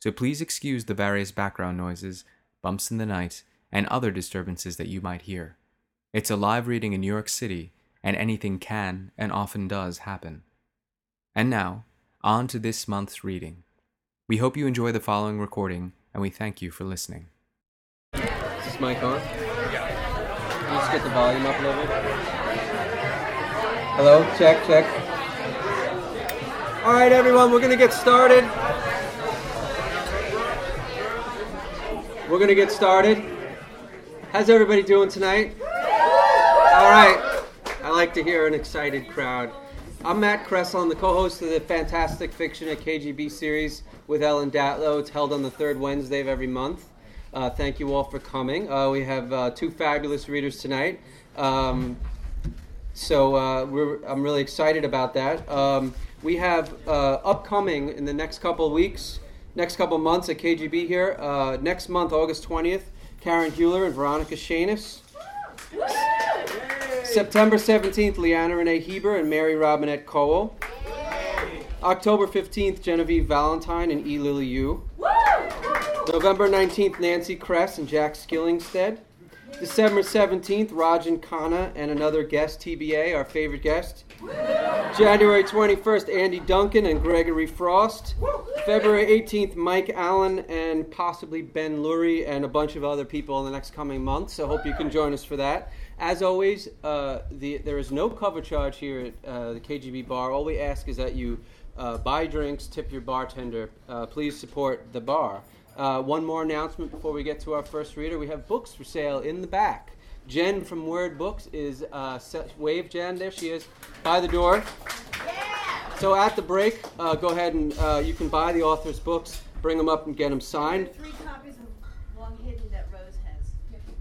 so please excuse the various background noises, bumps in the night, and other disturbances that you might hear. It's a live reading in New York City, and anything can and often does happen. And now, on to this month's reading. We hope you enjoy the following recording, and we thank you for listening. Is this mic on? You just get the volume up a little bit? Hello? Check, check. All right, everyone, we're going to get started. We're going to get started. How's everybody doing tonight? All right. I like to hear an excited crowd. I'm Matt Kressel. I'm the co-host of the Fantastic Fiction at KGB series with Ellen Datlow. It's held on the third Wednesday of every month. Uh, thank you all for coming. Uh, we have uh, two fabulous readers tonight. Um, so uh, I'm really excited about that. Um, we have uh, upcoming in the next couple weeks next couple months at KGB here. Uh, next month, August 20th, Karen Heuler and Veronica Schanoes. September 17th, Leanna Renee Hieber and Mary Robinette Kowal. October 15th, Genevieve Valentine and E. Lily Yu. November 19th, Nancy Kress and Jack Skillingstead. December 17th, Rajan Khanna and another guest, TBA, our favorite guest. January 21st, Andy Duncan and Gregory Frost. February 18th, Mike Allen and possibly Ben Loory and a bunch of other people in the next coming months. So hope you can join us for that. As always, uh, the, there is no cover charge here at uh, the KGB bar. All we ask is that you uh, buy drinks, tip your bartender. Uh, please support the bar. Uh, one more announcement before we get to our first reader. We have books for sale in the back. Jen from Word Books is uh, wave. Jen, there she is, by the door. Yeah. So at the break, uh, go ahead and uh, you can buy the author's books, bring them up and get them signed. Three copies of Long Hidden that Rose has.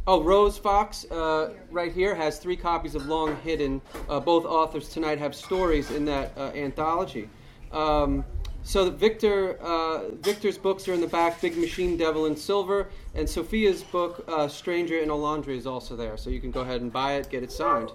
Oh, Rose Fox, uh, right here, has three copies of Long Hidden. Uh, both authors tonight have stories in that uh, anthology. Um, so Victor, uh, Victor's books are in the back, Big Machine Devil in Silver, and Sofia's book, uh, Stranger in Olondria, is also there. So you can go ahead and buy it, get it signed.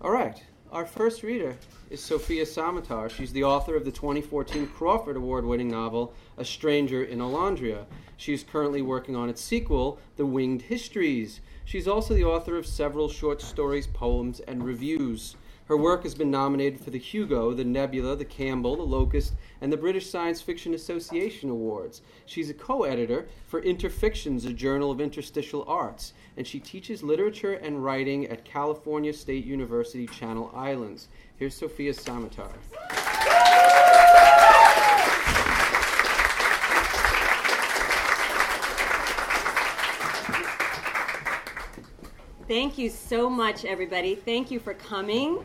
All right, our first reader is Sofia Samatar. She's the author of the 2014 Crawford Award-winning novel, A Stranger in Olondria. She's currently working on its sequel, The Winged Histories. She's also the author of several short stories, poems, and reviews. Her work has been nominated for the Hugo, the Nebula, the Campbell, the Locus, and the British Science Fiction Association Awards. She's a co editor for Interfictions, a journal of interstitial arts, and she teaches literature and writing at California State University, Channel Islands. Here's Sofia Samatar. Thank you so much, everybody. Thank you for coming.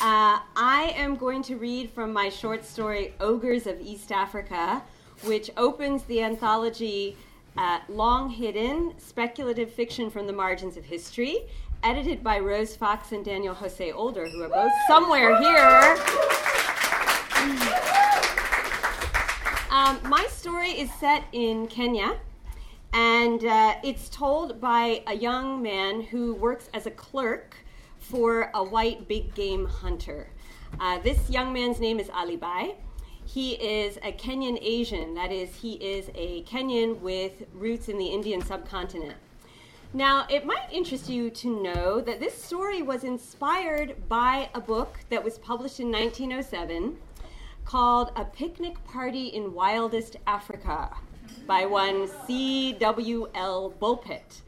Uh, I am going to read from my short story, Ogres of East Africa, which opens the anthology uh, Long Hidden Speculative Fiction from the Margins of History, edited by Rose Fox and Daniel Jose Older, who are both somewhere here. Um, my story is set in Kenya and uh, it's told by a young man who works as a clerk for a white big game hunter. Uh, this young man's name is Ali Bai. He is a Kenyan Asian, that is, he is a Kenyan with roots in the Indian subcontinent. Now, it might interest you to know that this story was inspired by a book that was published in 1907 called A Picnic Party in Wildest Africa by one C.W.L. Bulpett.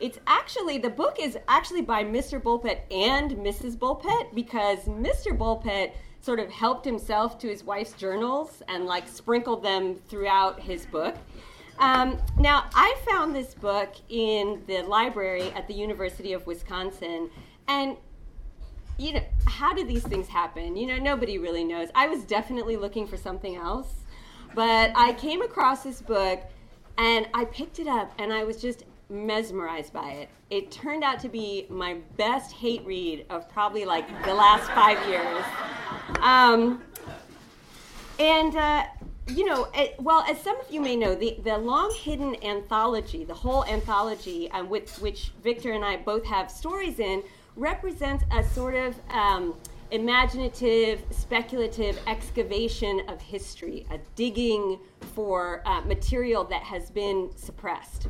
It's actually, the book is actually by Mr. Bulpett and Mrs. Bulpett because Mr. Bulpett sort of helped himself to his wife's journals and like sprinkled them throughout his book. Um, now, I found this book in the library at the University of Wisconsin, and you know, how did these things happen? You know, nobody really knows. I was definitely looking for something else. But I came across this book And I picked it up and I was just mesmerized by it. It turned out to be my best hate read of probably like the last five years. Um, and, uh, you know, it, well, as some of you may know, the, the long hidden anthology, the whole anthology, um, with which Victor and I both have stories in, represents a sort of um, imaginative, speculative excavation of history, a digging for uh, material that has been suppressed.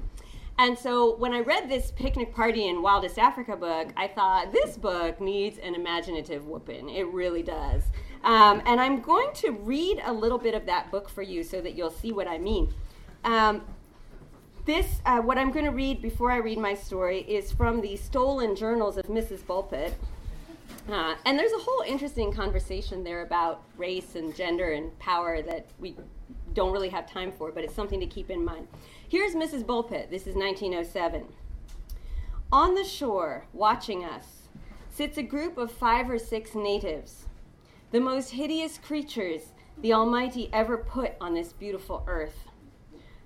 And so when I read this Picnic Party in Wildest Africa book, I thought this book needs an imaginative whooping. It really does. Um, and I'm going to read a little bit of that book for you so that you'll see what I mean. Um, this, uh, what I'm going to read before I read my story, is from the stolen journals of Mrs. Bulpett. Uh, and there's a whole interesting conversation there about race and gender and power that we don't really have time for, but it's something to keep in mind. Here's Mrs. Bulpett. This is 1907. On the shore, watching us, sits a group of five or six natives, the most hideous creatures the Almighty ever put on this beautiful earth.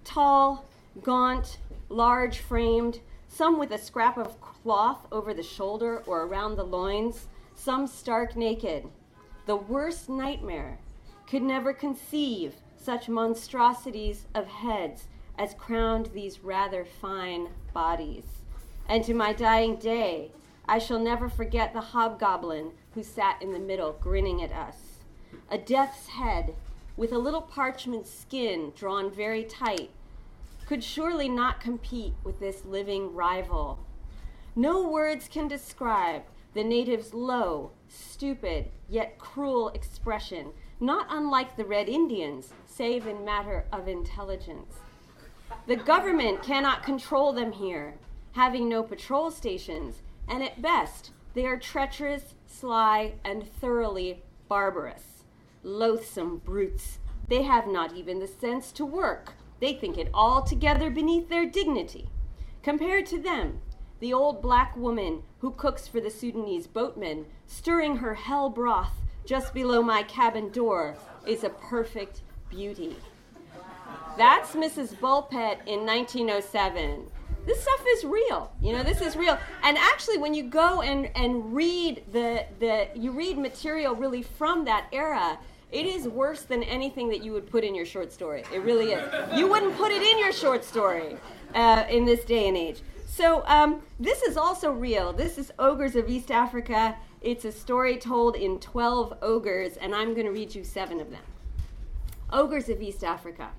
Tall, gaunt, large framed, some with a scrap of cloth over the shoulder or around the loins, some stark naked. The worst nightmare could never conceive such monstrosities of heads as crowned these rather fine bodies. And to my dying day, I shall never forget the hobgoblin who sat in the middle, grinning at us. A death's head, with a little parchment skin drawn very tight, could surely not compete with this living rival. No words can describe the native's low, stupid, yet cruel expression, not unlike the Red Indians, save in matter of intelligence. The government cannot control them here, having no patrol stations, and at best, they are treacherous, sly, and thoroughly barbarous. Loathsome brutes. They have not even the sense to work. They think it altogether beneath their dignity. Compared to them, the old black woman who cooks for the Sudanese boatmen, stirring her hell broth just below my cabin door, is a perfect beauty. That's Mrs. Bulpett in 1907. This stuff is real. You know, this is real. And actually, when you go and, and read the, the, you read material really from that era, it is worse than anything that you would put in your short story. It really is. You wouldn't put it in your short story uh, in this day and age. So um, this is also real. This is Ogres of East Africa. It's a story told in 12 ogres, and I'm going to read you seven of them. Ogres of East Africa.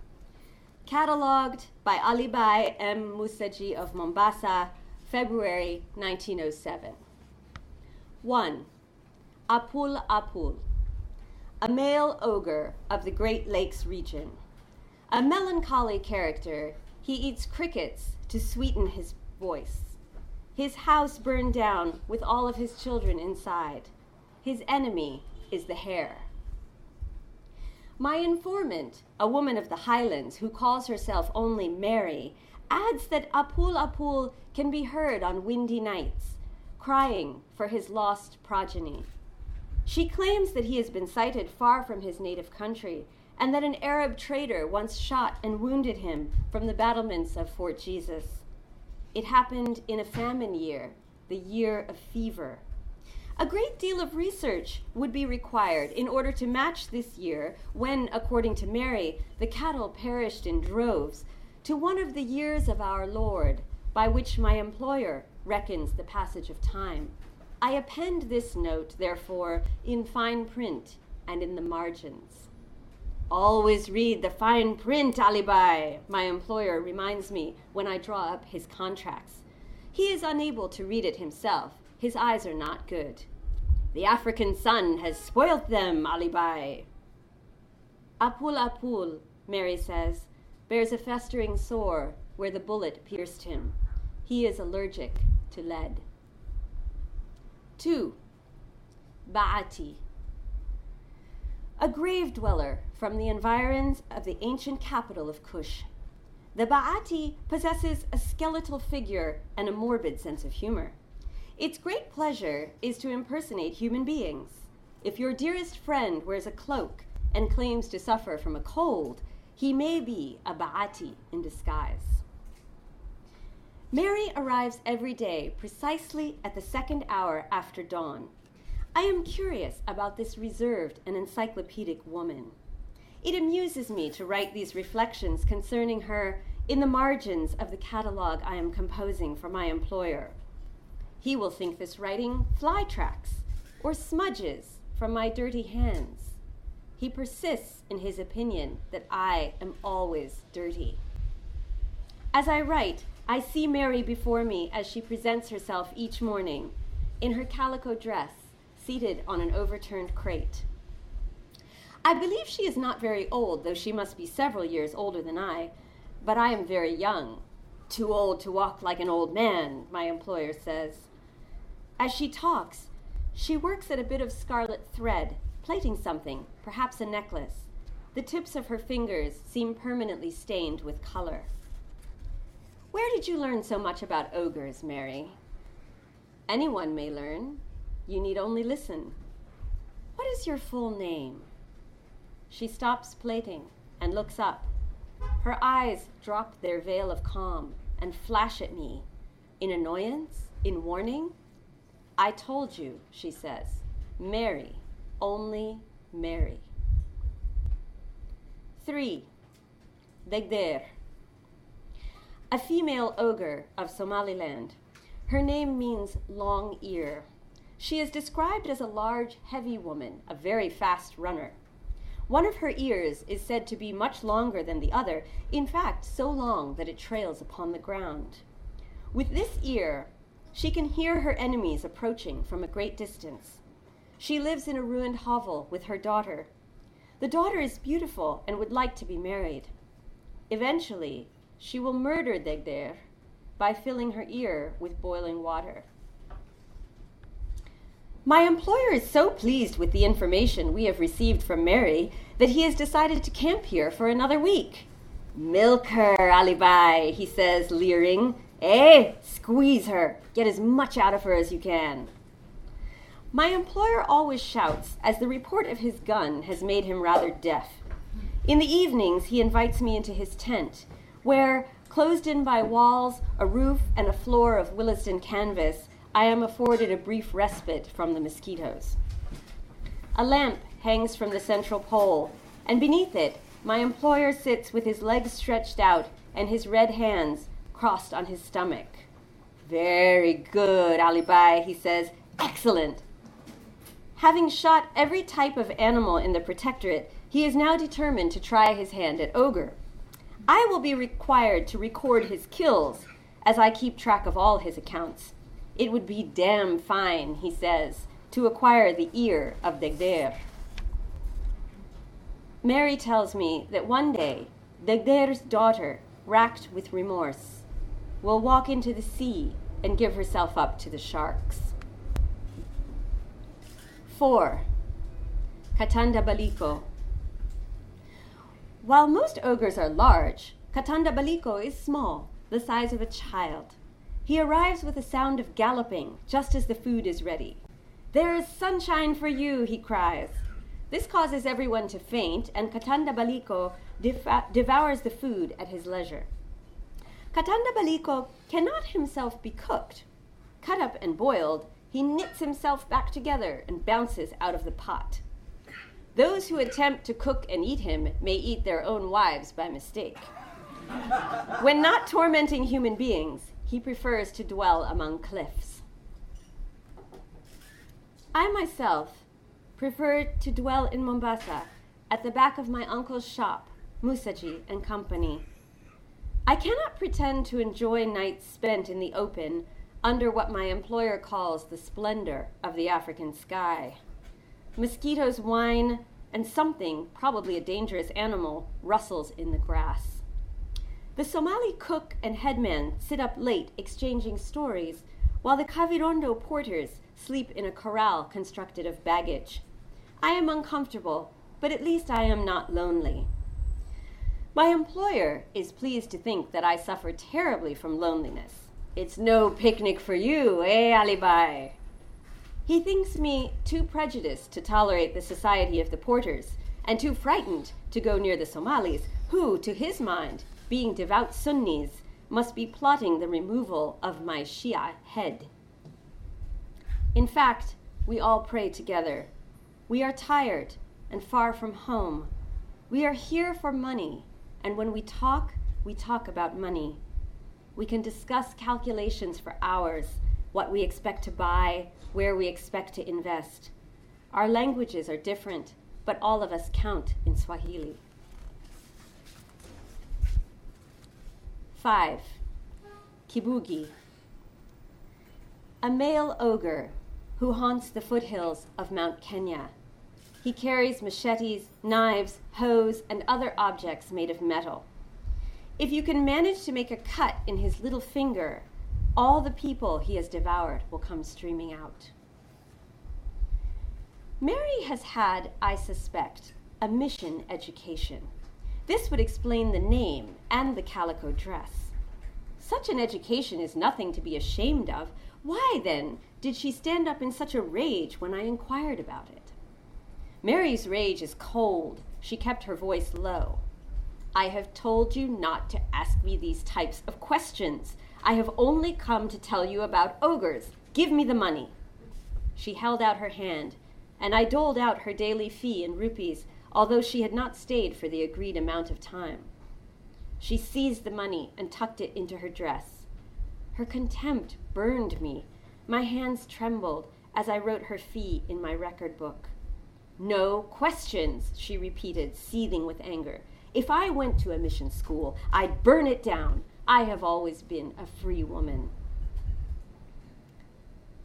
Catalogued by Ali Bai M. Musaji of Mombasa, February 1907. 1. Apul Apul, a male ogre of the Great Lakes region. A melancholy character, he eats crickets to sweeten his voice. His house burned down with all of his children inside. His enemy is the hare. My informant, a woman of the highlands who calls herself only Mary, adds that Apul Apul can be heard on windy nights, crying for his lost progeny. She claims that he has been sighted far from his native country and that an Arab trader once shot and wounded him from the battlements of Fort Jesus. It happened in a famine year, the year of fever. A great deal of research would be required in order to match this year, when, according to Mary, the cattle perished in droves, to one of the years of our Lord, by which my employer reckons the passage of time. I append this note, therefore, in fine print and in the margins. Always read the fine print, Alibi, my employer reminds me when I draw up his contracts. He is unable to read it himself. His eyes are not good. The African sun has spoilt them, Alibi. Apul Apul, Mary says, bears a festering sore where the bullet pierced him. He is allergic to lead. 2. Ba'ati, a grave dweller from the environs of the ancient capital of Kush. The Ba'ati possesses a skeletal figure and a morbid sense of humor. Its great pleasure is to impersonate human beings. If your dearest friend wears a cloak and claims to suffer from a cold, He may be a Ba'ati in disguise. Mary arrives every day precisely at the second hour after dawn. I am curious about this reserved and encyclopedic woman. It amuses me to write these reflections concerning her in the margins of the catalog I am composing for my employer. He will think this writing fly tracks or smudges from my dirty hands. He persists in his opinion that I am always dirty. As I write, I see Mary before me as she presents herself each morning in her calico dress, seated on an overturned crate. I believe she is not very old, though she must be several years older than I, but I am very young. Too old to walk like an old man, my employer says. As she talks, she works at a bit of scarlet thread, plaiting something, perhaps a necklace. The tips of her fingers seem permanently stained with color. Where did you learn so much about ogres, Mary? Anyone may learn. You need only listen. What is your full name? She stops plaiting and looks up. Her eyes drop their veil of calm and flash at me. In annoyance? In warning? I told you, she says. Mary, only Mary. Three, Degder a female ogre of Somaliland. Her name means long ear. She is described as a large, heavy woman, a very fast runner. One of her ears is said to be much longer than the other, in fact, so long that it trails upon the ground. With this ear, she can hear her enemies approaching from a great distance. She lives in a ruined hovel with her daughter. The daughter is beautiful and would like to be married. Eventually, she will murder Degder by filling her ear with boiling water. My employer is so pleased with the information we have received from Mary that he has decided to camp here for another week. Milk her, Alibi, he says, leering. Eh, squeeze her. Get as much out of her as you can. My employer always shouts, as the report of his gun has made him rather deaf. In the evenings, he invites me into his tent where, closed in by walls, a roof, and a floor of Willesden canvas, I am afforded a brief respite from the mosquitoes. A lamp hangs from the central pole, and beneath it, my employer sits with his legs stretched out and his red hands crossed on his stomach. Very good, Ali Bai, he says. Excellent. Having shot every type of animal in the protectorate, he is now determined to try his hand at ogre. I will be required to record his kills as I keep track of all his accounts. It would be damn fine, he says, to acquire the ear of Degder. Mary tells me that one day Degder's daughter, racked with remorse, will walk into the sea and give herself up to the sharks. 4. Katanda Baliko, while most ogres are large, Katanda Baliko is small, the size of a child. He arrives with a sound of galloping just as the food is ready. There is sunshine for you, he cries. This causes everyone to faint, and Katanda Baliko dev- devours the food at his leisure. Katanda Baliko cannot himself be cooked. Cut up and boiled, he knits himself back together and bounces out of the pot. Those who attempt to cook and eat him may eat their own wives by mistake. when not tormenting human beings, he prefers to dwell among cliffs. I myself prefer to dwell in Mombasa at the back of my uncle's shop, Musaji and Company. I cannot pretend to enjoy nights spent in the open under what my employer calls the splendor of the African sky. Mosquitoes whine, and something, probably a dangerous animal, rustles in the grass. The Somali cook and headman sit up late exchanging stories, while the Kavirondo porters sleep in a corral constructed of baggage. I am uncomfortable, but at least I am not lonely. My employer is pleased to think that I suffer terribly from loneliness. It's no picnic for you, eh, Ali Bai? He thinks me too prejudiced to tolerate the society of the porters, and too frightened to go near the Somalis, who, to his mind, being devout Sunnis, must be plotting the removal of my Shia head. In fact, we all pray together. We are tired and far from home. We are here for money, and when we talk, we talk about money. We can discuss calculations for hours, what we expect to buy, where we expect to invest. Our languages are different, but all of us count in Swahili. 5. Kibugi. A male ogre who haunts the foothills of Mount Kenya. He carries machetes, knives, hoes, and other objects made of metal. If you can manage to make a cut in his little finger, all the people he has devoured will come streaming out. Mary has had, I suspect, a mission education. This would explain the name and the calico dress. Such an education is nothing to be ashamed of. Why, then, did she stand up in such a rage when I inquired about it? Mary's rage is cold. She kept her voice low. I have told you not to ask me these types of questions. I have only come to tell you about ogres. Give me the money. She held out her hand and I doled out her daily fee in rupees, although she had not stayed for the agreed amount of time. She seized the money and tucked it into her dress. Her contempt burned me. My hands trembled as I wrote her fee in my record book. No questions, she repeated, seething with anger. If I went to a mission school, I'd burn it down. I have always been a free woman.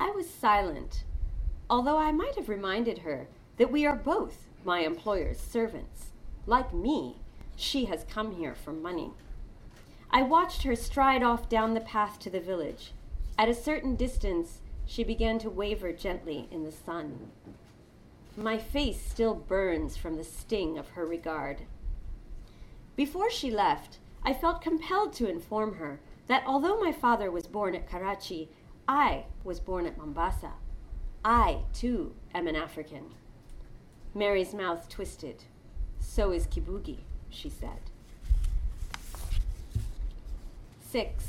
I was silent although I might have reminded her that we are both my employer's servants. Like me, she has come here for money. I watched her stride off down the path to the village. At a certain distance, she began to waver gently in the sun. My face still burns from the sting of her regard. Before she left, I felt compelled to inform her that although my father was born at Karachi, I was born at Mombasa. I, too, am an African. Mary's mouth twisted. So is Kibugi, she said. 6.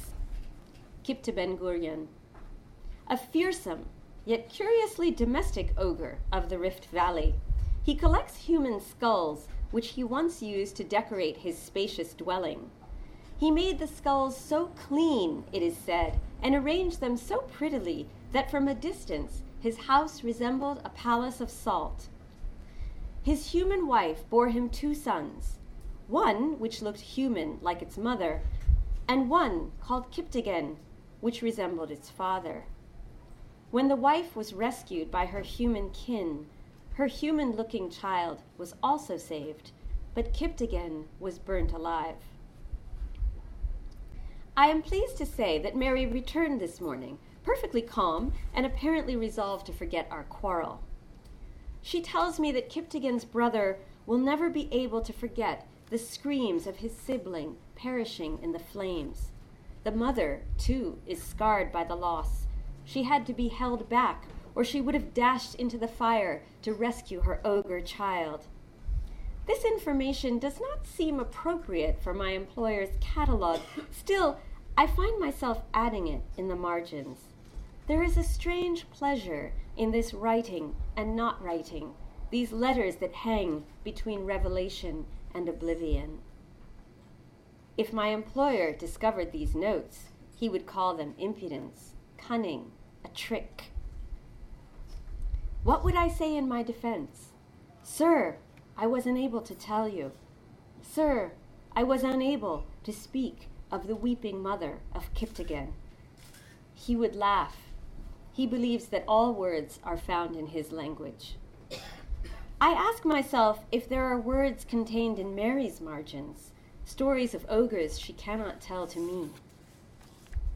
Kipta Ben Gurion. A fearsome, yet curiously domestic ogre of the Rift Valley. He collects human skulls, which he once used to decorate his spacious dwelling. He made the skulls so clean, it is said, and arranged them so prettily that from a distance his house resembled a palace of salt. His human wife bore him two sons, one which looked human like its mother, and one called Kiptigen, which resembled its father. When the wife was rescued by her human kin, her human looking child was also saved, but Kiptigen was burnt alive. I am pleased to say that Mary returned this morning perfectly calm and apparently resolved to forget our quarrel. She tells me that Kiptigen's brother will never be able to forget the screams of his sibling perishing in the flames. The mother, too, is scarred by the loss. She had to be held back, or she would have dashed into the fire to rescue her ogre child. This information does not seem appropriate for my employer's catalog. Still, I find myself adding it in the margins. There is a strange pleasure in this writing and not writing, these letters that hang between revelation and oblivion. If my employer discovered these notes, he would call them impudence, cunning, a trick. What would I say in my defense? Sir, I was unable to tell you. Sir, I was unable to speak of the weeping mother of Kiptigen. He would laugh he believes that all words are found in his language. I ask myself if there are words contained in Mary's margins, stories of ogres she cannot tell to me.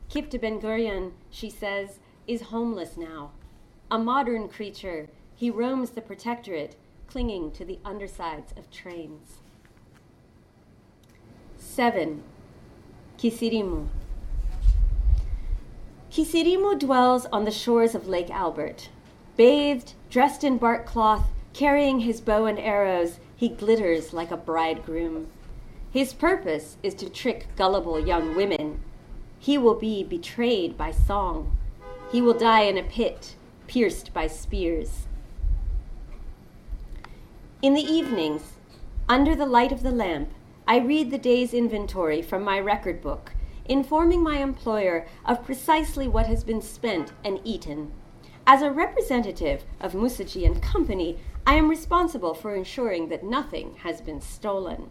Kipta Ben Gurion, she says, is homeless now. A modern creature, he roams the protectorate, clinging to the undersides of trains. 7. Kisirimu. Kisirimu dwells on the shores of Lake Albert. Bathed, dressed in bark cloth, carrying his bow and arrows, he glitters like a bridegroom. His purpose is to trick gullible young women. He will be betrayed by song. He will die in a pit, pierced by spears. In the evenings, under the light of the lamp, I read the day's inventory from my record book, informing my employer of precisely what has been spent and eaten. As a representative of Musaji and Company, I am responsible for ensuring that nothing has been stolen.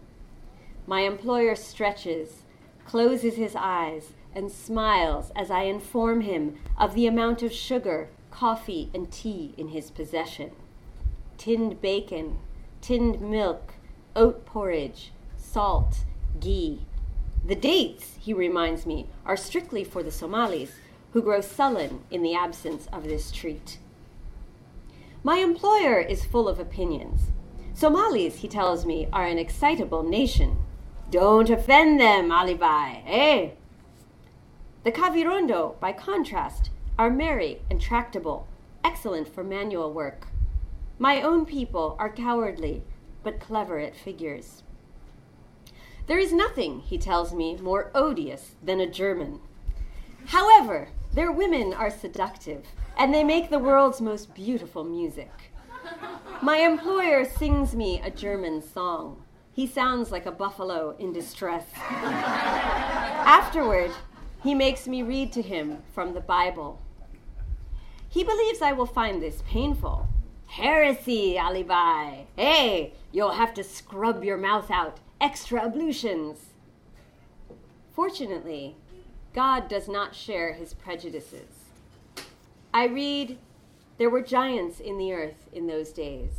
My employer stretches, closes his eyes, and smiles as I inform him of the amount of sugar, coffee, and tea in his possession. Tinned bacon, tinned milk, oat porridge, salt, ghee. The dates, he reminds me, are strictly for the Somalis, who grow sullen in the absence of this treat. My employer is full of opinions. Somalis, he tells me, are an excitable nation. Don't offend them, Alibai, eh? The Kavirondo, by contrast, are merry and tractable, excellent for manual work. My own people are cowardly, but clever at figures. There is nothing, he tells me, more odious than a German. However, their women are seductive, and they make the world's most beautiful music. My employer sings me a German song. He sounds like a buffalo in distress. Afterward, he makes me read to him from the Bible. He believes I will find this painful. Heresy, Alibi. Hey, you'll have to scrub your mouth out. Extra ablutions. Fortunately, God does not share his prejudices. I read, There were giants in the earth in those days.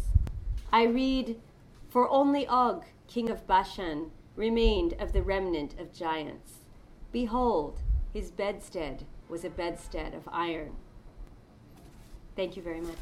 I read, For only Og, king of Bashan, remained of the remnant of giants. Behold, his bedstead was a bedstead of iron. Thank you very much.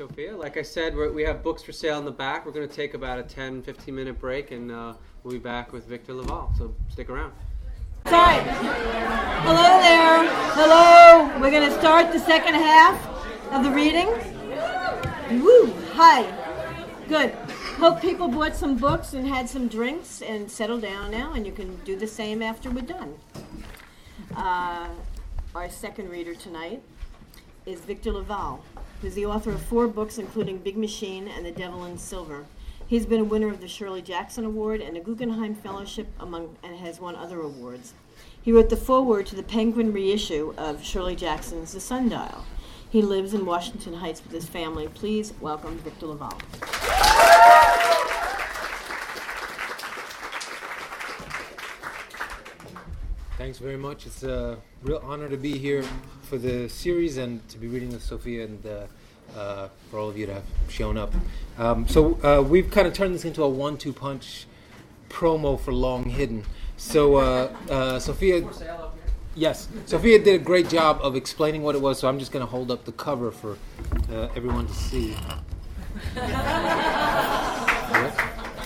Sofia. Like I said, we have books for sale in the back. We're going to take about a 10 15 minute break and uh, we'll be back with Victor LaValle. So stick around. Sorry. Hello there. Hello. We're going to start the second half of the reading. Woo. Hi. Good. Hope people bought some books and had some drinks and settled down now, and you can do the same after we're done. Uh, our second reader tonight is Victor LaValle, who's the author of four books, including Big Machine and The Devil in Silver. He's been a winner of the Shirley Jackson Award and a Guggenheim Fellowship, among and has won other awards. He wrote the foreword to the Penguin reissue of Shirley Jackson's The Sundial. He lives in Washington Heights with his family. Please welcome Victor LaValle. Thanks very much. It's a real honor to be here for the series and to be reading with Sofia and uh, uh, for all of you to have shown up. Um, so uh, we've kind of turned this into a one-two punch promo for Long Hidden. So uh, uh, Sofia, yes, Sofia did a great job of explaining what it was. So I'm just going to hold up the cover for uh, everyone to see.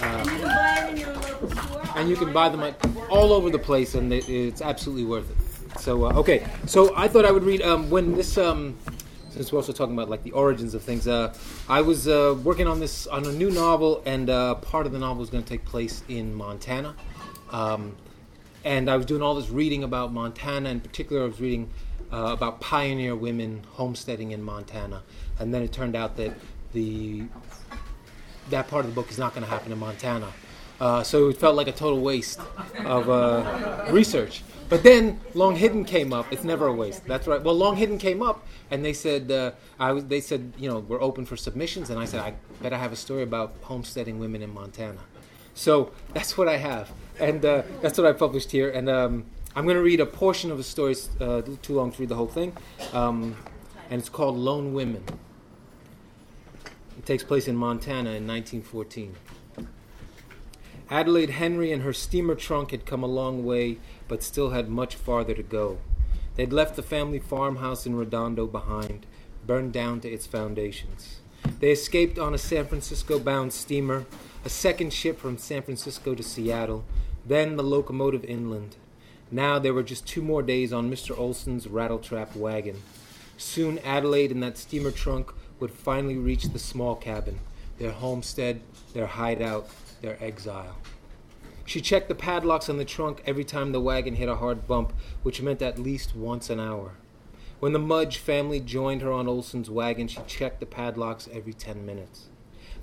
Yep. And you can buy them all over the place, and it, it's absolutely worth it. So, uh, okay, so I thought I would read um, when this. Um, since we're also talking about like the origins of things, uh, I was uh, working on this on a new novel, and uh, part of the novel is going to take place in Montana. Um, and I was doing all this reading about Montana. In particular, I was reading uh, about pioneer women homesteading in Montana, and then it turned out that the that part of the book is not going to happen in Montana. Uh, so it felt like a total waste of uh, research. But then Long Hidden came up. It's never a waste. That's right. Well, Long Hidden came up, and they said uh, I was. They said you know we're open for submissions, and I said I bet I have a story about homesteading women in Montana. So that's what I have, and uh, that's what I published here. And um, I'm going to read a portion of the story. It's uh, too long to read the whole thing, um, and it's called Lone Women. It takes place in Montana in 1914. Adelaide Henry and her steamer trunk had come a long way, but still had much farther to go. They'd left the family farmhouse in Redondo behind, burned down to its foundations. They escaped on a San Francisco bound steamer, a second ship from San Francisco to Seattle, Then the locomotive inland. Now there were just two more days on Mr. Olson's rattletrap wagon. Soon Adelaide and that steamer trunk would finally reach the small cabin, their homestead, their hideout, their exile. She checked the padlocks on the trunk every time the wagon hit a hard bump, which meant at least once an hour. When the Mudge family joined her on Olson's wagon, she checked the padlocks every ten minutes.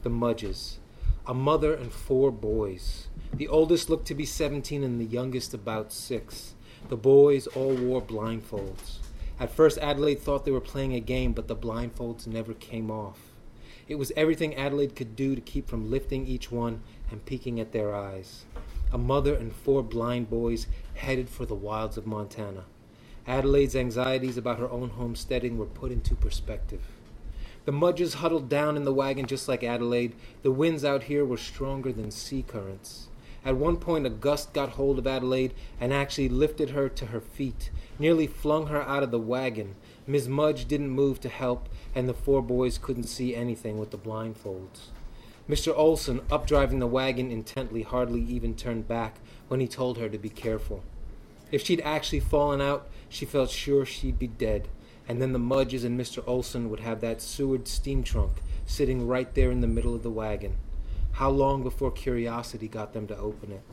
The Mudges, a mother and four boys. The oldest looked to be 17 and the youngest about six. The boys all wore blindfolds. At first, Adelaide thought they were playing a game, but the blindfolds never came off. It was everything Adelaide could do to keep from lifting each one and peeking at their eyes. A mother and four blind boys headed for the wilds of Montana. Adelaide's anxieties about her own homesteading were put into perspective. The Mudges huddled down in the wagon just like Adelaide. The winds out here were stronger than sea currents. At one point, a gust got hold of Adelaide and actually lifted her to her feet, nearly flung her out of the wagon. Miss Mudge didn't move to help, and the four boys couldn't see anything with the blindfolds. Mr. Olson, up driving the wagon intently, hardly even turned back when he told her to be careful. If she'd actually fallen out, she felt sure she'd be dead, and then the Mudges and Mr. Olson would have that Seward steam trunk sitting right there in the middle of the wagon. How long before curiosity got them to open it?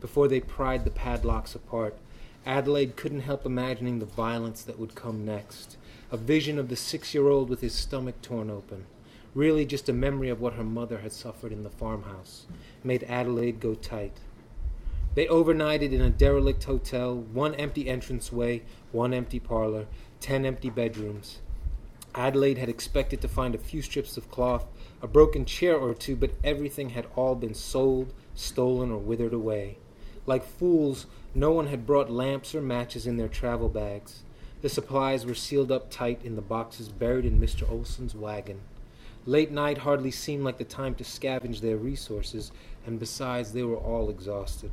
Before they pried the padlocks apart? Adelaide couldn't help imagining the violence that would come next. A vision of the six year old with his stomach torn open. Really, just a memory of what her mother had suffered in the farmhouse. Made Adelaide go tight. They overnighted in a derelict hotel, one empty entranceway, one empty parlor, ten empty bedrooms. Adelaide had expected to find a few strips of cloth, a broken chair or two, but everything had all been sold, stolen, or withered away. Like fools, no one had brought lamps or matches in their travel bags. The supplies were sealed up tight in the boxes buried in Mr. Olson's wagon. Late night hardly seemed like the time to scavenge their resources, and besides, they were all exhausted.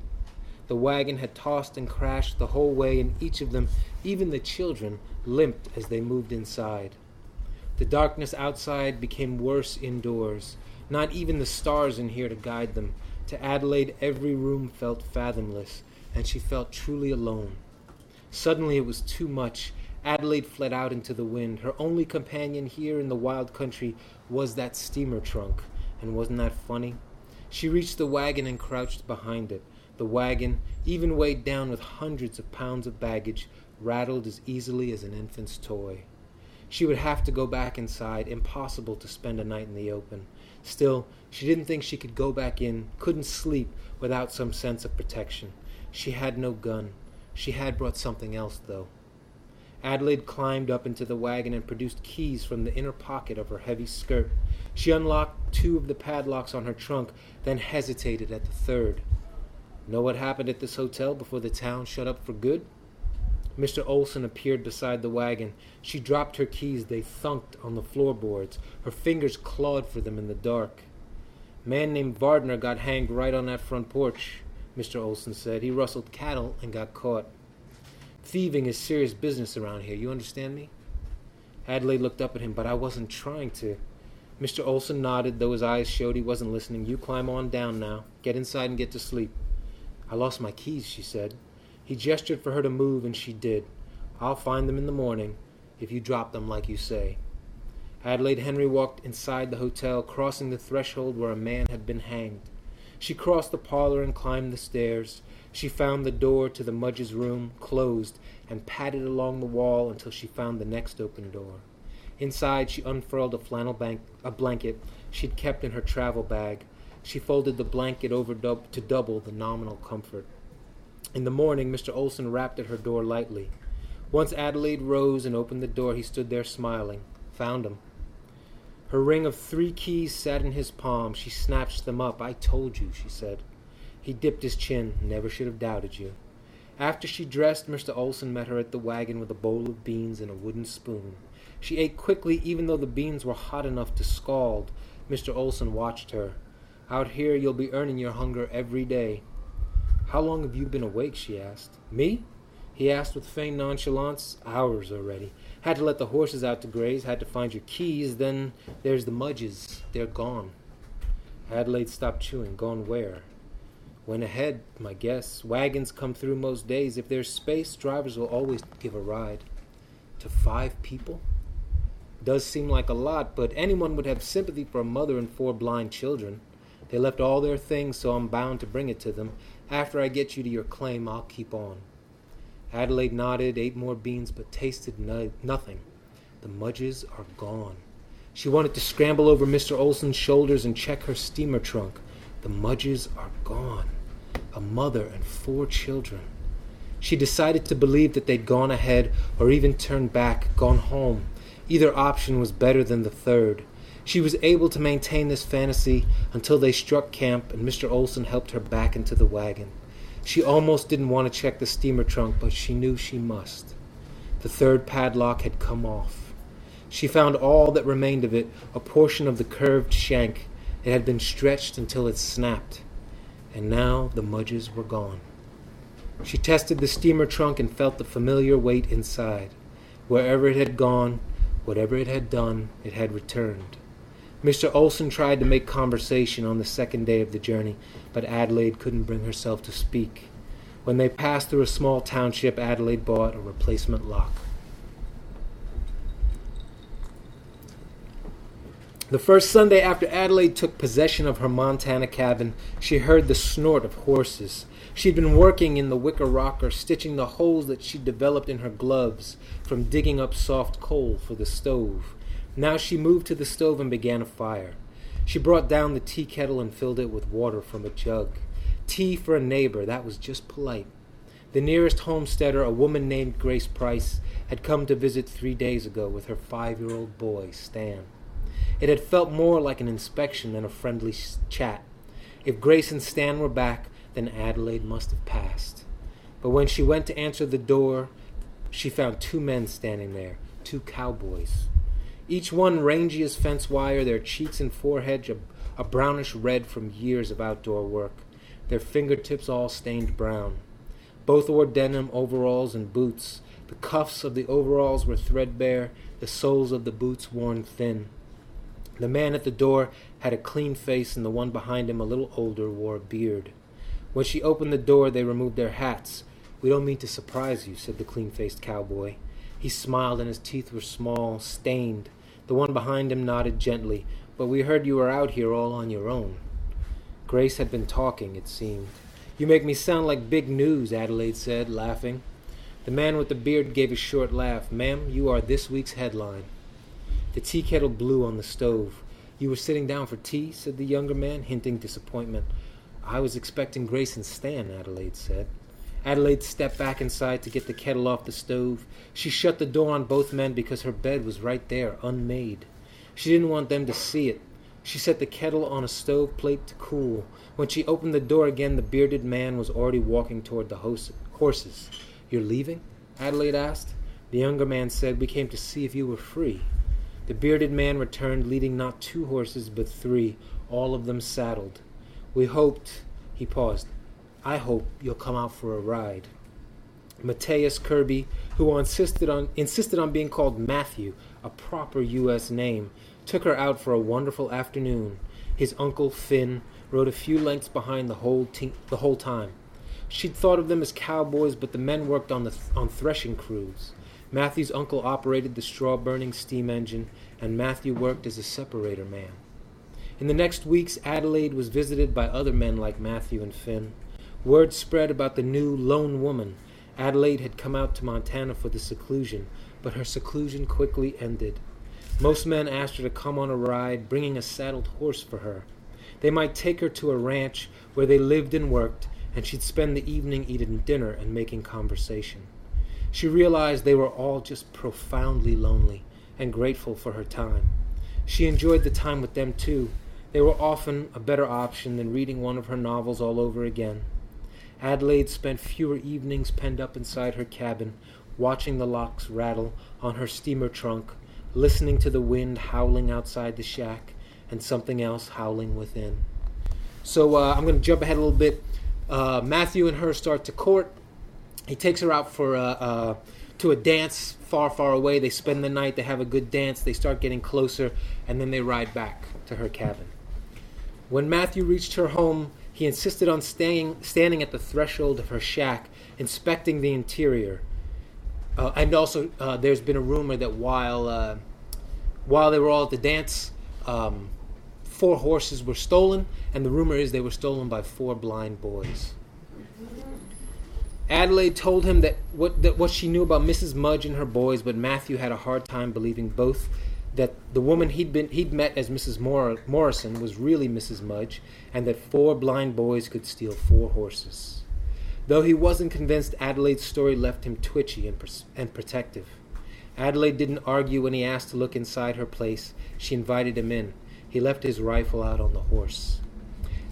The wagon had tossed and crashed the whole way, and each of them, even the children, limped as they moved inside. The darkness outside became worse indoors. Not even the stars in here to guide them. To Adelaide, every room felt fathomless, and she felt truly alone. Suddenly it was too much. Adelaide fled out into the wind. Her only companion here in the wild country was that steamer trunk. And wasn't that funny? She reached the wagon and crouched behind it. The wagon, even weighed down with hundreds of pounds of baggage, rattled as easily as an infant's toy. She would have to go back inside, impossible to spend a night in the open. Still, she didn't think she could go back in, couldn't sleep without some sense of protection. She had no gun. She had brought something else, though. Adelaide climbed up into the wagon and produced keys from the inner pocket of her heavy skirt. She unlocked two of the padlocks on her trunk, then hesitated at the third. Know what happened at this hotel before the town shut up for good? Mr. Olson appeared beside the wagon. She dropped her keys. They thunked on the floorboards. Her fingers clawed for them in the dark. Man named Vardner got hanged right on that front porch, Mr. Olson said. He rustled cattle and got caught. Thieving is serious business around here. You understand me? Adelaide looked up at him, but I wasn't trying to. Mr. Olson nodded, though his eyes showed he wasn't listening. You climb on down now. Get inside and get to sleep. I lost my keys, she said. He gestured for her to move, and she did. I'll find them in the morning, if you drop them like you say. Adelaide Henry walked inside the hotel, crossing the threshold where a man had been hanged. She crossed the parlor and climbed the stairs. She found the door to the Mudge's room closed and padded along the wall until she found the next open door. Inside, she unfurled a flannel bank, a blanket she'd kept in her travel bag, she folded the blanket over dub- to double the nominal comfort. In the morning, Mr. Olson rapped at her door lightly. Once Adelaide rose and opened the door, he stood there smiling. Found him. Her ring of three keys sat in his palm. She snatched them up. I told you, she said. He dipped his chin. Never should have doubted you. After she dressed, Mr. Olson met her at the wagon with a bowl of beans and a wooden spoon. She ate quickly, even though the beans were hot enough to scald. Mr. Olson watched her. Out here, you'll be earning your hunger every day. How long have you been awake? she asked. Me? He asked with feigned nonchalance. Hours already. Had to let the horses out to graze, had to find your keys, then there's the Mudges. They're gone. Adelaide stopped chewing. Gone where? Went ahead, my guess. Wagons come through most days. If there's space, drivers will always give a ride. To five people? Does seem like a lot, but anyone would have sympathy for a mother and four blind children. They left all their things, so I'm bound to bring it to them. After I get you to your claim, I'll keep on. Adelaide nodded, ate more beans, but tasted no- nothing. The Mudges are gone. She wanted to scramble over Mr. Olson's shoulders and check her steamer trunk. The Mudges are gone. A mother and four children. She decided to believe that they'd gone ahead or even turned back, gone home. Either option was better than the third. She was able to maintain this fantasy until they struck camp and Mr. Olson helped her back into the wagon. She almost didn't want to check the steamer trunk, but she knew she must. The third padlock had come off. She found all that remained of it, a portion of the curved shank. It had been stretched until it snapped, and now the mudges were gone. She tested the steamer trunk and felt the familiar weight inside. Wherever it had gone, whatever it had done, it had returned. Mr. Olson tried to make conversation on the second day of the journey, but Adelaide couldn't bring herself to speak. When they passed through a small township, Adelaide bought a replacement lock. The first Sunday after Adelaide took possession of her Montana cabin, she heard the snort of horses. She'd been working in the wicker rocker, stitching the holes that she'd developed in her gloves from digging up soft coal for the stove. Now she moved to the stove and began a fire. She brought down the tea kettle and filled it with water from a jug. Tea for a neighbor, that was just polite. The nearest homesteader, a woman named Grace Price, had come to visit three days ago with her five year old boy, Stan. It had felt more like an inspection than a friendly chat. If Grace and Stan were back, then Adelaide must have passed. But when she went to answer the door, she found two men standing there, two cowboys. Each one rangy as fence wire, their cheeks and forehead a, a brownish red from years of outdoor work, their fingertips all stained brown. Both wore denim overalls and boots. The cuffs of the overalls were threadbare, the soles of the boots worn thin. The man at the door had a clean face, and the one behind him, a little older, wore a beard. When she opened the door, they removed their hats. We don't mean to surprise you, said the clean faced cowboy. He smiled, and his teeth were small, stained. The one behind him nodded gently. But we heard you were out here all on your own. Grace had been talking, it seemed. You make me sound like big news, Adelaide said, laughing. The man with the beard gave a short laugh. Ma'am, you are this week's headline. The tea kettle blew on the stove. You were sitting down for tea? said the younger man, hinting disappointment. I was expecting Grace and Stan, Adelaide said. Adelaide stepped back inside to get the kettle off the stove. She shut the door on both men because her bed was right there, unmade. She didn't want them to see it. She set the kettle on a stove plate to cool. When she opened the door again, the bearded man was already walking toward the horses. You're leaving? Adelaide asked. The younger man said, We came to see if you were free. The bearded man returned, leading not two horses, but three, all of them saddled. We hoped, he paused, I hope you'll come out for a ride. Matthias Kirby, who insisted on, insisted on being called Matthew, a proper U.S. name, took her out for a wonderful afternoon. His uncle, Finn, rode a few lengths behind the whole, te- the whole time. She'd thought of them as cowboys, but the men worked on, the th- on threshing crews. Matthew's uncle operated the straw burning steam engine, and Matthew worked as a separator man. In the next weeks, Adelaide was visited by other men like Matthew and Finn. Word spread about the new lone woman. Adelaide had come out to Montana for the seclusion, but her seclusion quickly ended. Most men asked her to come on a ride, bringing a saddled horse for her. They might take her to a ranch where they lived and worked, and she'd spend the evening eating dinner and making conversation. She realized they were all just profoundly lonely and grateful for her time. She enjoyed the time with them too. They were often a better option than reading one of her novels all over again. Adelaide spent fewer evenings penned up inside her cabin, watching the locks rattle on her steamer trunk, listening to the wind howling outside the shack and something else howling within. So uh, I'm going to jump ahead a little bit. Uh, Matthew and her start to court he takes her out for a, uh, to a dance far, far away. They spend the night. They have a good dance. They start getting closer, and then they ride back to her cabin. When Matthew reached her home, He insisted on staying, standing at the threshold of her shack, inspecting the interior. Uh, and also, uh, there's been a rumor that while uh, while they were all at the dance, um, four horses were stolen, and the rumor is they were stolen by four blind boys. Adelaide told him that what, that what she knew about Mrs. Mudge and her boys, but Matthew had a hard time believing both that the woman he'd been he'd met as Mrs. Mor- Morrison was really Mrs. Mudge, and that four blind boys could steal four horses. Though he wasn't convinced, Adelaide's story left him twitchy and, pers- and protective. Adelaide didn't argue when he asked to look inside her place. She invited him in. He left his rifle out on the horse.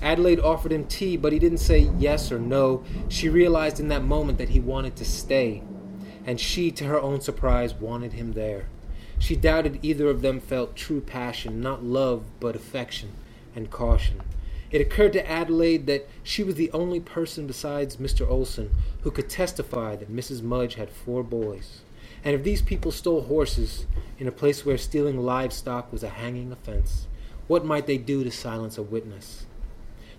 Adelaide offered him tea, but he didn't say yes or no. She realized in that moment that he wanted to stay, and she, to her own surprise, wanted him there. She doubted either of them felt true passion, not love, but affection and caution. It occurred to Adelaide that she was the only person besides Mr. Olson who could testify that Mrs. Mudge had four boys. And if these people stole horses in a place where stealing livestock was a hanging offense, what might they do to silence a witness?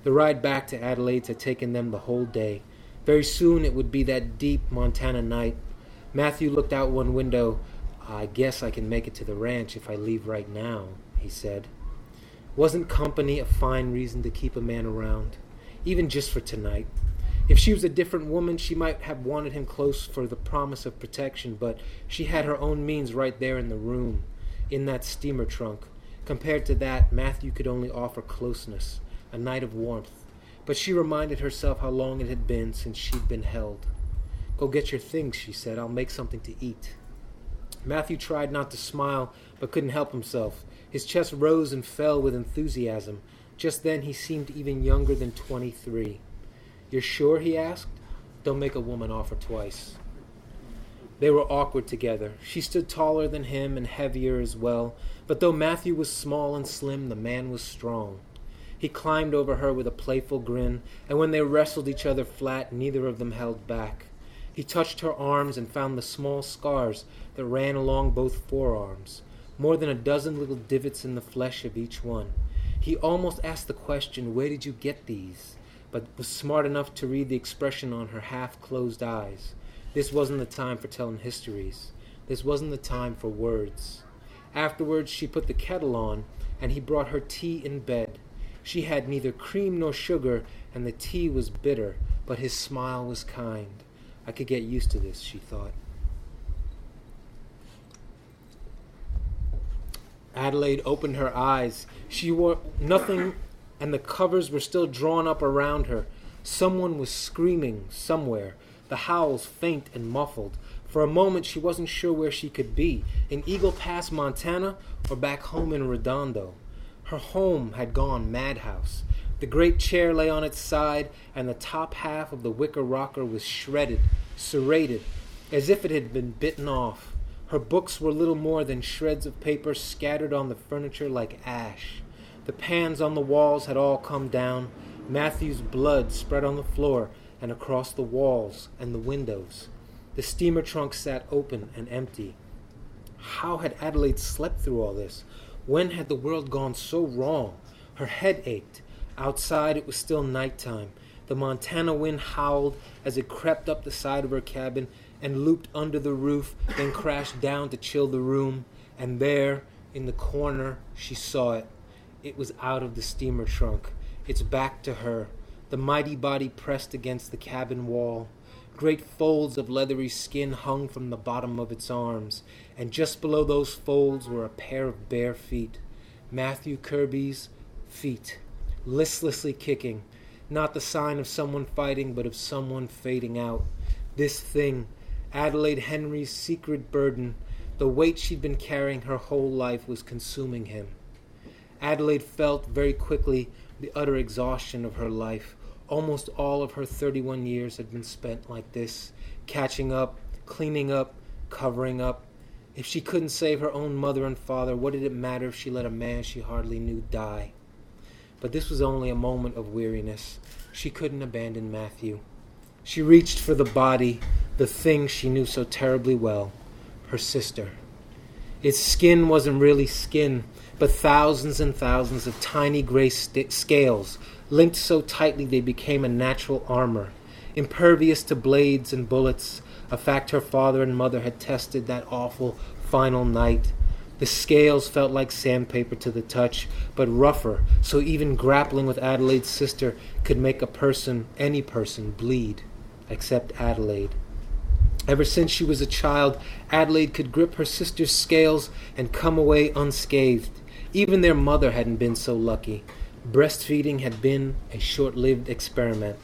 The ride back to Adelaide's had taken them the whole day. Very soon it would be that deep Montana night. Matthew looked out one window. I guess I can make it to the ranch if I leave right now, he said. Wasn't company a fine reason to keep a man around? Even just for tonight. If she was a different woman, she might have wanted him close for the promise of protection, but she had her own means right there in the room, in that steamer trunk. Compared to that, Matthew could only offer closeness a night of warmth, but she reminded herself how long it had been since she'd been held. Go get your things, she said. I'll make something to eat. Matthew tried not to smile, but couldn't help himself. His chest rose and fell with enthusiasm. Just then he seemed even younger than twenty three. You're sure? he asked. Don't make a woman offer twice. They were awkward together. She stood taller than him and heavier as well, but though Matthew was small and slim, the man was strong. He climbed over her with a playful grin, and when they wrestled each other flat, neither of them held back. He touched her arms and found the small scars that ran along both forearms, more than a dozen little divots in the flesh of each one. He almost asked the question, Where did you get these? but was smart enough to read the expression on her half closed eyes. This wasn't the time for telling histories. This wasn't the time for words. Afterwards, she put the kettle on, and he brought her tea in bed. She had neither cream nor sugar, and the tea was bitter, but his smile was kind. I could get used to this, she thought. Adelaide opened her eyes. She wore nothing, and the covers were still drawn up around her. Someone was screaming somewhere, the howls faint and muffled. For a moment, she wasn't sure where she could be in Eagle Pass, Montana, or back home in Redondo. Her home had gone madhouse. The great chair lay on its side, and the top half of the wicker rocker was shredded, serrated, as if it had been bitten off. Her books were little more than shreds of paper scattered on the furniture like ash. The pans on the walls had all come down. Matthew's blood spread on the floor and across the walls and the windows. The steamer trunk sat open and empty. How had Adelaide slept through all this? When had the world gone so wrong? Her head ached. Outside it was still night time. The Montana wind howled as it crept up the side of her cabin and looped under the roof, then crashed down to chill the room. And there, in the corner, she saw it. It was out of the steamer trunk, its back to her, the mighty body pressed against the cabin wall. Great folds of leathery skin hung from the bottom of its arms, and just below those folds were a pair of bare feet. Matthew Kirby's feet, listlessly kicking, not the sign of someone fighting, but of someone fading out. This thing, Adelaide Henry's secret burden, the weight she'd been carrying her whole life, was consuming him. Adelaide felt very quickly the utter exhaustion of her life. Almost all of her 31 years had been spent like this, catching up, cleaning up, covering up. If she couldn't save her own mother and father, what did it matter if she let a man she hardly knew die? But this was only a moment of weariness. She couldn't abandon Matthew. She reached for the body, the thing she knew so terribly well her sister. Its skin wasn't really skin, but thousands and thousands of tiny gray st- scales, linked so tightly they became a natural armor, impervious to blades and bullets, a fact her father and mother had tested that awful final night. The scales felt like sandpaper to the touch, but rougher, so even grappling with Adelaide's sister could make a person, any person, bleed, except Adelaide. Ever since she was a child, Adelaide could grip her sister's scales and come away unscathed. Even their mother hadn't been so lucky. Breastfeeding had been a short lived experiment.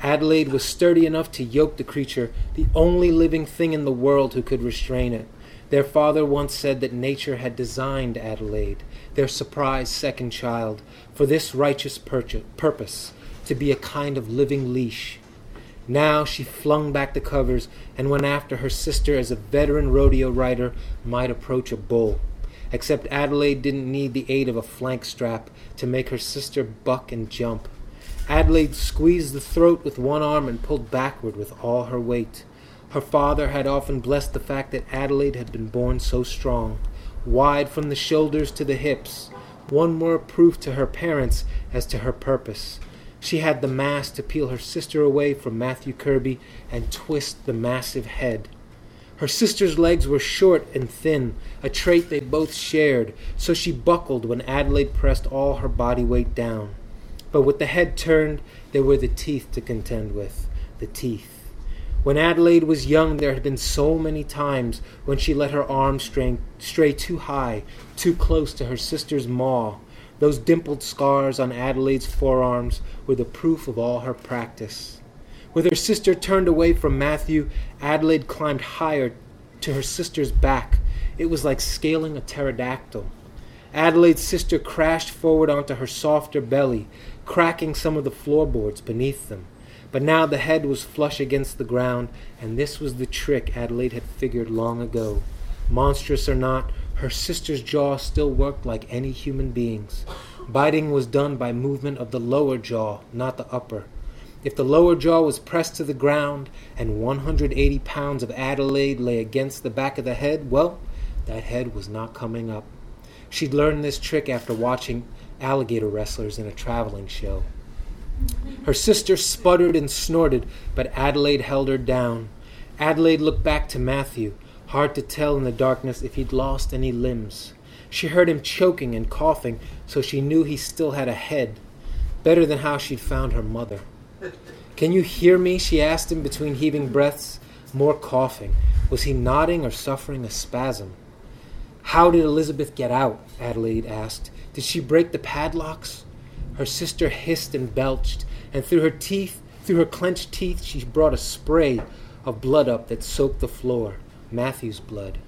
Adelaide was sturdy enough to yoke the creature, the only living thing in the world who could restrain it. Their father once said that nature had designed Adelaide, their surprise second child, for this righteous purpose to be a kind of living leash. Now she flung back the covers and went after her sister as a veteran rodeo rider might approach a bull. Except Adelaide didn't need the aid of a flank strap to make her sister buck and jump. Adelaide squeezed the throat with one arm and pulled backward with all her weight. Her father had often blessed the fact that Adelaide had been born so strong, wide from the shoulders to the hips, one more proof to her parents as to her purpose. She had the mass to peel her sister away from Matthew Kirby and twist the massive head. Her sister's legs were short and thin, a trait they both shared, so she buckled when Adelaide pressed all her body weight down. But with the head turned, there were the teeth to contend with. The teeth. When Adelaide was young, there had been so many times when she let her arms stray, stray too high, too close to her sister's maw, those dimpled scars on Adelaide's forearms were the proof of all her practice. With her sister turned away from Matthew, Adelaide climbed higher to her sister's back. It was like scaling a pterodactyl. Adelaide's sister crashed forward onto her softer belly, cracking some of the floorboards beneath them. But now the head was flush against the ground, and this was the trick Adelaide had figured long ago. Monstrous or not, her sister's jaw still worked like any human being's. Biting was done by movement of the lower jaw, not the upper. If the lower jaw was pressed to the ground and 180 pounds of Adelaide lay against the back of the head, well, that head was not coming up. She'd learned this trick after watching alligator wrestlers in a traveling show. Her sister sputtered and snorted, but Adelaide held her down. Adelaide looked back to Matthew. Hard to tell in the darkness if he'd lost any limbs. She heard him choking and coughing, so she knew he still had a head. Better than how she'd found her mother. Can you hear me? she asked him between heaving breaths. More coughing. Was he nodding or suffering a spasm? How did Elizabeth get out? Adelaide asked. Did she break the padlocks? Her sister hissed and belched, and through her teeth, through her clenched teeth, she brought a spray of blood up that soaked the floor. Matthew's blood.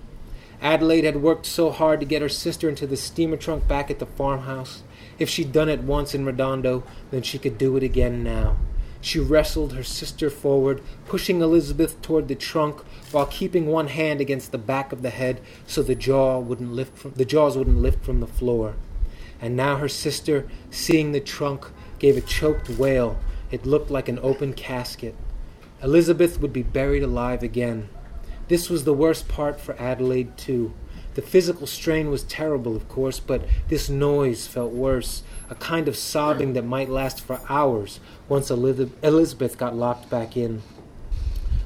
Adelaide had worked so hard to get her sister into the steamer trunk back at the farmhouse. If she'd done it once in Redondo, then she could do it again now. She wrestled her sister forward, pushing Elizabeth toward the trunk while keeping one hand against the back of the head so the jaw wouldn't lift from, the jaws wouldn't lift from the floor. And now her sister, seeing the trunk, gave a choked wail. It looked like an open casket. Elizabeth would be buried alive again. This was the worst part for Adelaide, too. The physical strain was terrible, of course, but this noise felt worse, a kind of sobbing that might last for hours once Elizabeth got locked back in.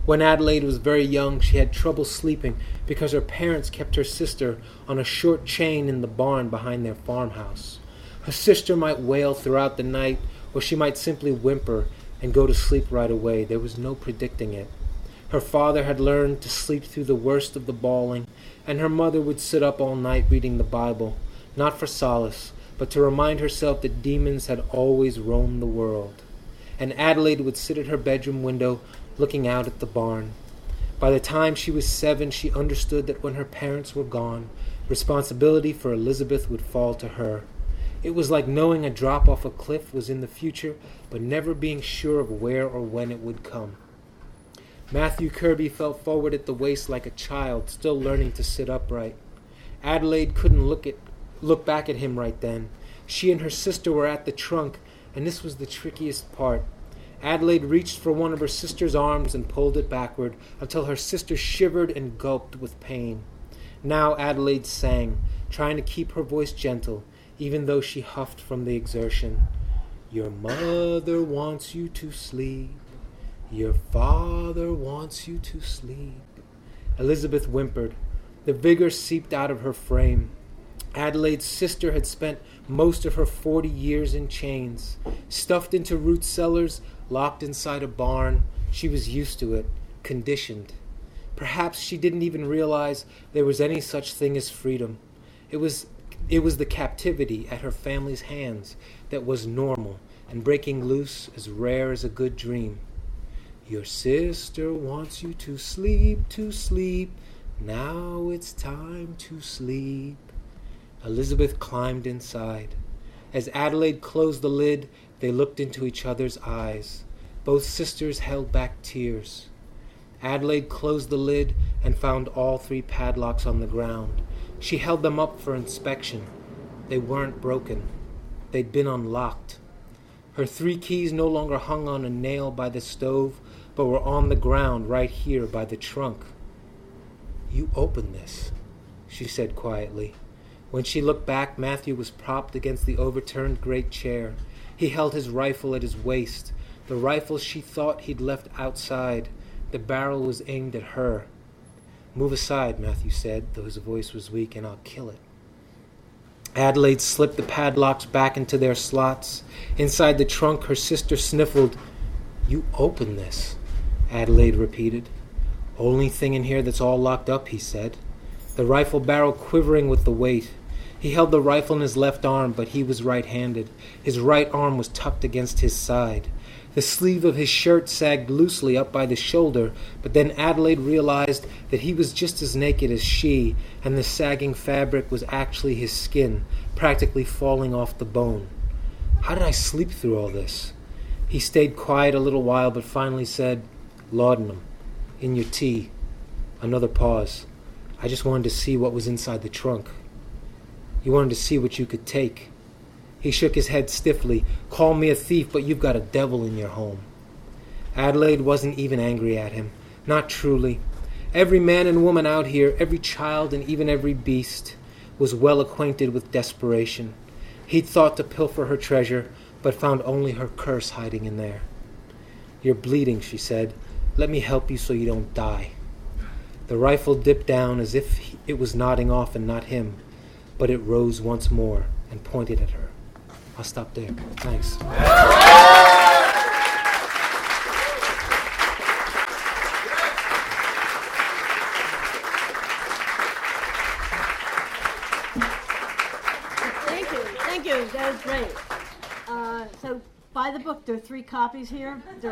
When Adelaide was very young, she had trouble sleeping because her parents kept her sister on a short chain in the barn behind their farmhouse. Her sister might wail throughout the night, or she might simply whimper and go to sleep right away. There was no predicting it. Her father had learned to sleep through the worst of the bawling, and her mother would sit up all night reading the Bible, not for solace, but to remind herself that demons had always roamed the world. And Adelaide would sit at her bedroom window looking out at the barn. By the time she was seven, she understood that when her parents were gone, responsibility for Elizabeth would fall to her. It was like knowing a drop off a cliff was in the future, but never being sure of where or when it would come. Matthew Kirby fell forward at the waist like a child, still learning to sit upright. Adelaide couldn't look at look back at him right then. She and her sister were at the trunk, and this was the trickiest part. Adelaide reached for one of her sister's arms and pulled it backward until her sister shivered and gulped with pain. Now Adelaide sang, trying to keep her voice gentle, even though she huffed from the exertion. Your mother wants you to sleep. Your father wants you to sleep. Elizabeth whimpered. The vigor seeped out of her frame. Adelaide's sister had spent most of her forty years in chains, stuffed into root cellars, locked inside a barn. She was used to it, conditioned. Perhaps she didn't even realize there was any such thing as freedom. It was it was the captivity at her family's hands that was normal, and breaking loose as rare as a good dream. Your sister wants you to sleep, to sleep. Now it's time to sleep. Elizabeth climbed inside. As Adelaide closed the lid, they looked into each other's eyes. Both sisters held back tears. Adelaide closed the lid and found all three padlocks on the ground. She held them up for inspection. They weren't broken, they'd been unlocked. Her three keys no longer hung on a nail by the stove, but were on the ground right here by the trunk. You opened this, she said quietly. When she looked back, Matthew was propped against the overturned great chair. He held his rifle at his waist, the rifle she thought he'd left outside. The barrel was aimed at her. Move aside, Matthew said, though his voice was weak, and I'll kill it. Adelaide slipped the padlocks back into their slots. Inside the trunk, her sister sniffled. You opened this, Adelaide repeated. Only thing in here that's all locked up, he said. The rifle barrel quivering with the weight. He held the rifle in his left arm, but he was right handed. His right arm was tucked against his side. The sleeve of his shirt sagged loosely up by the shoulder, but then Adelaide realized that he was just as naked as she, and the sagging fabric was actually his skin, practically falling off the bone. How did I sleep through all this? He stayed quiet a little while, but finally said, Laudanum, in your tea. Another pause. I just wanted to see what was inside the trunk. You wanted to see what you could take. He shook his head stiffly. Call me a thief, but you've got a devil in your home. Adelaide wasn't even angry at him. Not truly. Every man and woman out here, every child and even every beast, was well acquainted with desperation. He'd thought to pilfer her treasure, but found only her curse hiding in there. You're bleeding, she said. Let me help you so you don't die. The rifle dipped down as if it was nodding off and not him, but it rose once more and pointed at her. I'll stop there. Thanks. Thank you, thank you. That was great. Uh, so buy the book. There are three copies here. So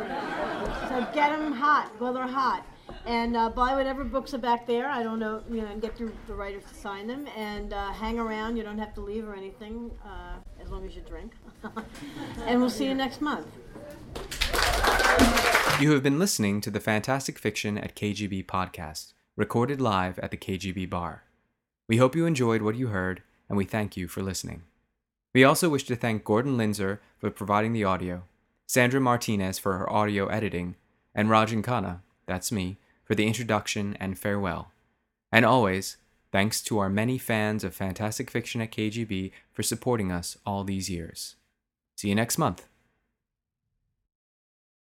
get them hot while they're hot, and uh, buy whatever books are back there. I don't know, you know, and get the, writers to sign them, and uh, hang around. You don't have to leave or anything, uh, as long as you drink. and we'll see you next month. You have been listening to the Fantastic Fiction at KGB podcast, recorded live at the KGB bar. We hope you enjoyed what you heard, and we thank you for listening. We also wish to thank Gordon Linzer for providing the audio, Sandra Martinez for her audio editing, and Rajan Khanna, that's me, for the introduction and farewell. And always, thanks to our many fans of Fantastic Fiction at KGB for supporting us all these years. See you next month.